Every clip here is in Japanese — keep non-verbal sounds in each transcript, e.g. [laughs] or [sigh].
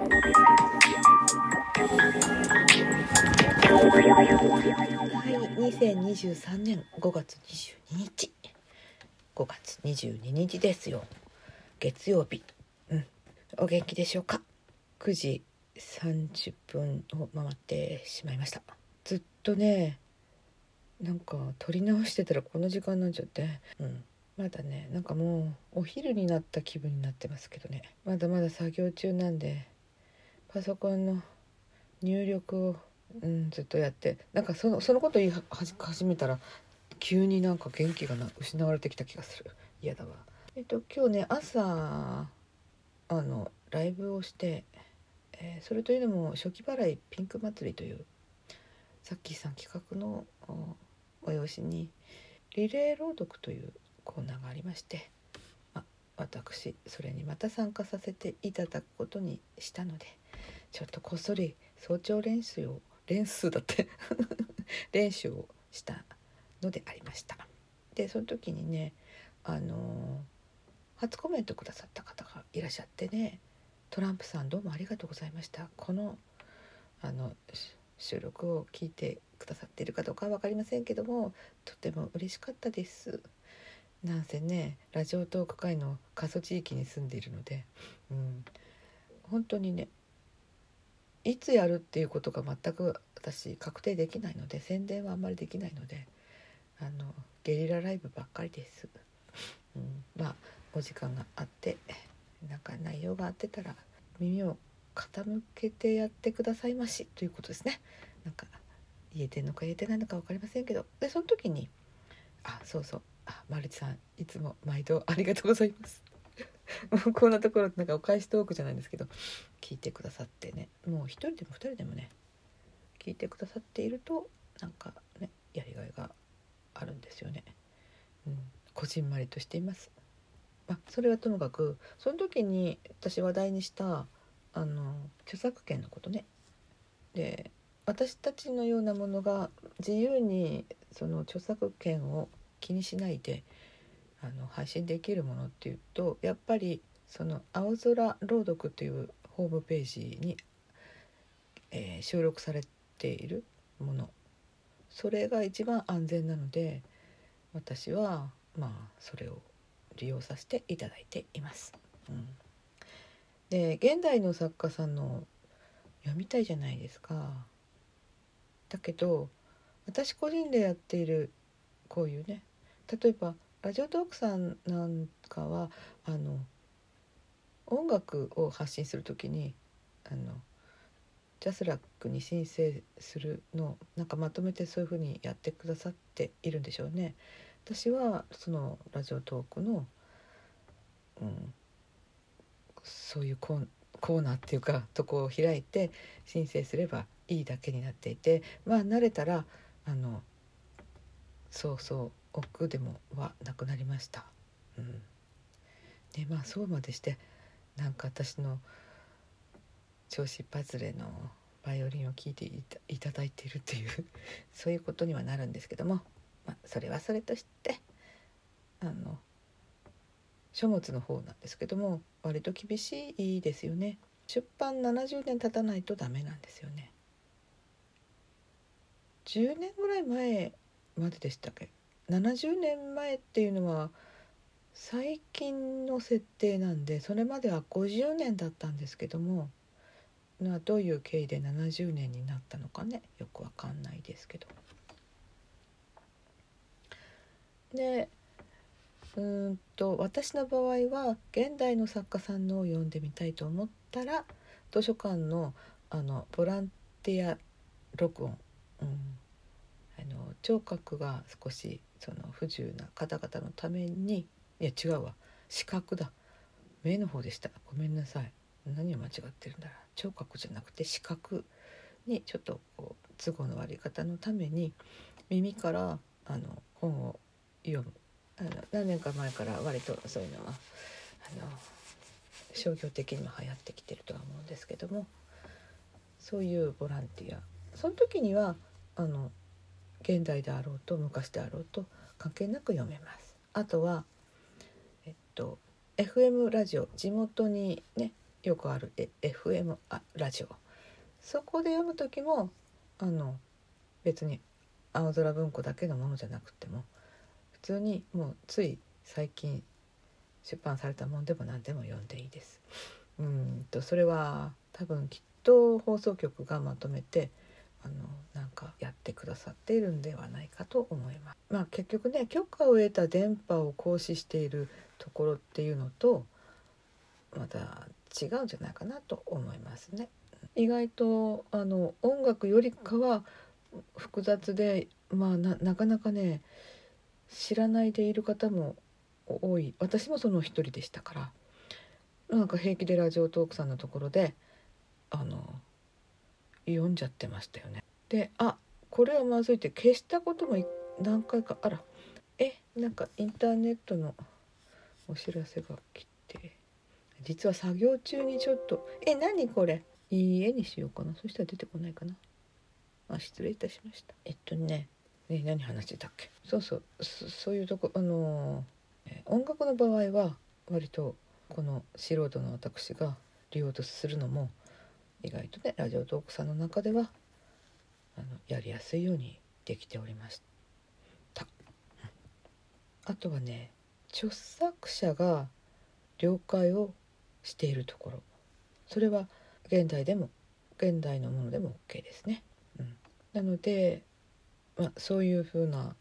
はい2023年5月22日。5月22日ですよ。月曜日。うん。お元気でしょうか？9時30分を回ってしまいました。ずっとねなんか撮り直してたらこの時間になっちゃってうん。まだねなんかもうお昼になった気分になってますけどね。まだまだ作業中なんでパソコンの入力を、うん、ずっとやってなんかそのそのこと言い始めたら急になんか元気がな失われてきた気がする。嫌だわ。えっと今日ね朝あのライブをして、えー、それというのも初期払いピンク祭りというさっきさん企画のお催しにリレー朗読というコーナーがありまして、ま私それにまた参加させていただくことにしたのでちょっとこっそり早朝練習を練習だって [laughs] 練習をしたのでありました。でその時にねあの初コメントくださった方がいらっしゃってね「トランプさんどうもありがとうございました」このあの収録を聞いてくださっているかどうかは分かりませんけどもとても嬉しかったです。なんせねラジオトーク界の過疎地域に住んでいるので、うん、本当にねいつやるっていうことが全く私確定できないので宣伝はあんまりできないのであのゲリラライブばっかりです。うん、まあお時間があってなんか内容が合ってたら耳を傾けてやってくださいましということですね。なんか言えてんのか言えてないのか分かりませんけどでその時にあそうそうあマルチさんいつも毎度ありがとうございます [laughs] こんなところなんかお返しトークじゃないんですけど聞いてくださってねもう一人でも二人でもね聞いてくださっているとなんかねやりがいがあるんですよね。うん、こじんまりとしています。まあ、それはともかくその時に私話題にしたあの著作権のことね。で私たちのようなものが自由にその著作権を気にしないであの配信できるものっていうとやっぱりその「青空朗読」というホームページに、えー、収録されているものそれが一番安全なので私はまあそれを利用させていただいています。うん、で現代の作家さんの読みたいじゃないですか。だけど私個人でやっているこういうね例えばラジオトークさんなんかはあの音楽を発信する時にあのジャスラックに申請するのなんかまとめてそういうふうにやってくださっているんでしょうね。私はそのラジオトークの、うん、そういうコーコーナーっていうかとこを開いて申請すればいいだけになっていてまあ慣れたらあのそうそう億でもはなくなりました。うん、でまあそうまでしてなんか私の調子パズレのバイオリンを聴いていただいているっていう [laughs] そういうことにはなるんですけども、まあ、それはそれとしてあの書物の方なんですけども割と厳しいですよね。出版70年経たないとダメなんですよね。10年ぐらい前まででしたっけ？70年前っていうのは最近の設定なんでそれまでは50年だったんですけどもどういう経緯で70年になったのかねよくわかんないですけど。でうんと私の場合は現代の作家さんのを読んでみたいと思ったら図書館のあのボランティア録音、うん、聴覚が少しその不自由な方々のためにいや違うわ。視覚だ。目の方でした。ごめんなさい。何を間違ってるんだろう。聴覚じゃなくて視覚にちょっとこう都合の悪い方のために耳からあの本を読む。あの何年か前から割とそういうのはあの商業的にも流行ってきてるとは思うんですけどもそういうボランティア。その時にはあの現代であろうと昔であろうと関係なく読めます。あとは、えっと、FM ラジオ地元にねよくあるえ FM あラジオそこで読む時もあの別に青空文庫だけのものじゃなくても普通にもうつい最近出版されたもんでも何でも読んでいいです。うんとそれは多分きっと放送局がまとめてあのなんかやってくださっているんではないかと思います。まあ結局ね許可を得た電波を行使しているところっていうのとまた違うんじゃないかなと思いますね。意外とあの音楽よりかは複雑でまあなかなかね知らないでいる方も多い私もその一人でしたからなんか平気でラジオトークさんのところであの読んじゃってましたよね。であこれはまずいって消したことも何回かあらえなんかインターネットのお知らせが来て実は作業中にちょっとえ何これ？いい絵にしようかな。そしたら出てこないかな。あ失礼いたしました。えっとねね何話してたっけ？そうそうそういうとこあのー、音楽の場合は割とこの素人の私が利用とするのも意外とねラジオトークさんの中ではあのやりやすいようにできておりました。あとはね著作者が了解をしているところそれは現代でも現代のものでも OK ですね。うん、なので、まあ、そういうふうな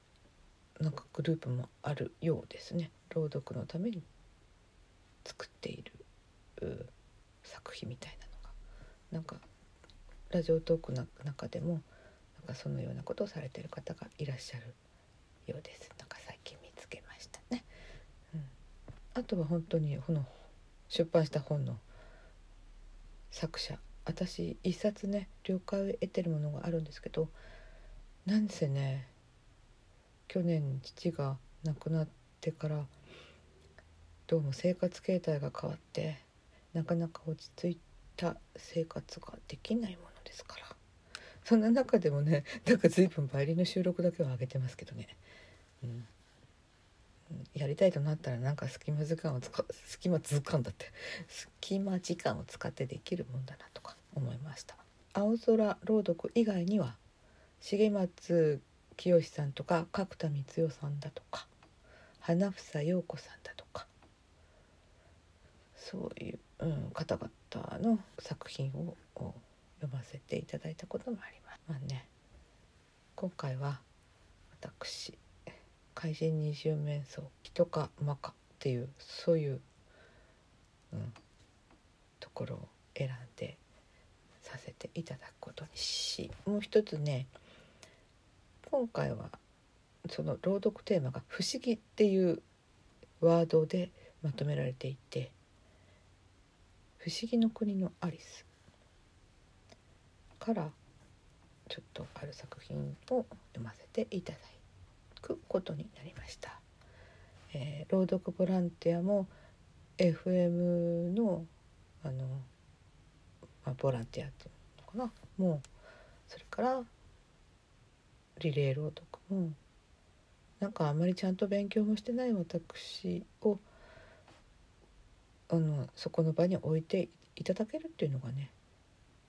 なんかグループもあるようですね。朗読のために作っている作品みたいなのがなんかラジオトークの中でもなんかそのようなことをされてる方がいらっしゃるようです。なんか最近見つけましたね。うん、あとは本当にこの出版した本の作者私一冊ね了解を得てるものがあるんですけどなんせね去年父が亡くなってからどうも生活形態が変わってなかなか落ち着いた生活ができないものですから。そんな中でもね [laughs] なんか随分バイオリンの収録だけは上げてますけどね、うん、やりたいとなったらなんか隙間時間を使隙間時間だって。隙間時間を使ってできるもんだなとか思いました。青空朗読以外には重松清さんとか角田光代さんだとか花房陽子さんだとかそういう、うん、方々の作品を読ませていただいたこともあります。まあね今回は私怪人二十面相人か馬かっていうそういう、うん、ところを選んでさせていただくことにしもう一つね今回はその朗読テーマが「不思議」っていうワードでまとめられていて「不思議の国のアリス」からちょっとある作品を読ませていただ。くことになりました。えー、朗読ボランティアも FM のあの、まあ、ボランティアっていうのかなもうそれからリレー朗読もなんかあまりちゃんと勉強もしてない私をあのそこの場に置いていただけるっていうのがね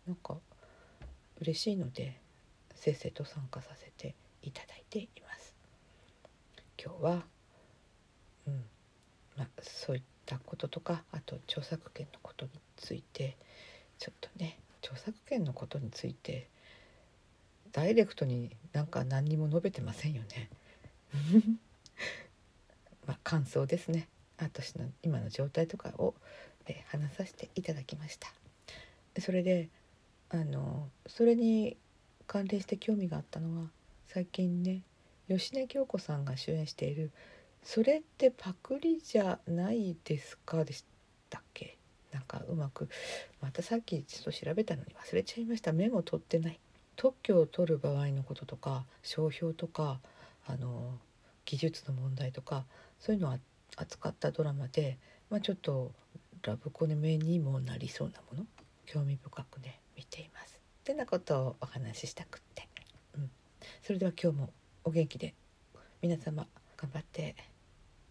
なんか嬉しいのでせっせと参加させていただいています。今日は、うんまあ、そういったこととかあと著作権のことについてちょっとね著作権のことについてダイレクトになんか何にも述べてませんよね。[laughs] まあ感想ですね私の今の状態とかを、え話させていただきました。それであのそれに関連して興味があったのは最近ね芳根京子さんが主演している「それってパクリじゃないですか?」でしたっけ？なんかうまくまたさっきちょっと調べたのに忘れちゃいました。メモ取ってない。特許を取る場合のこととか商標とかあの技術の問題とかそういうのを扱ったドラマで、まあ、ちょっとラブコネ目にもなりそうなもの？興味深くね。見ています。ってなことをお話ししたくって、うん、それでは今日もお元気で皆様頑張って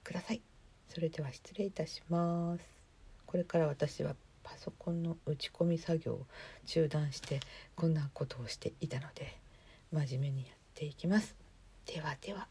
ください。それでは失礼いたします。これから私はパソコンの打ち込み作業を中断してこんなことをしていたので真面目にやっていきます。ではでは。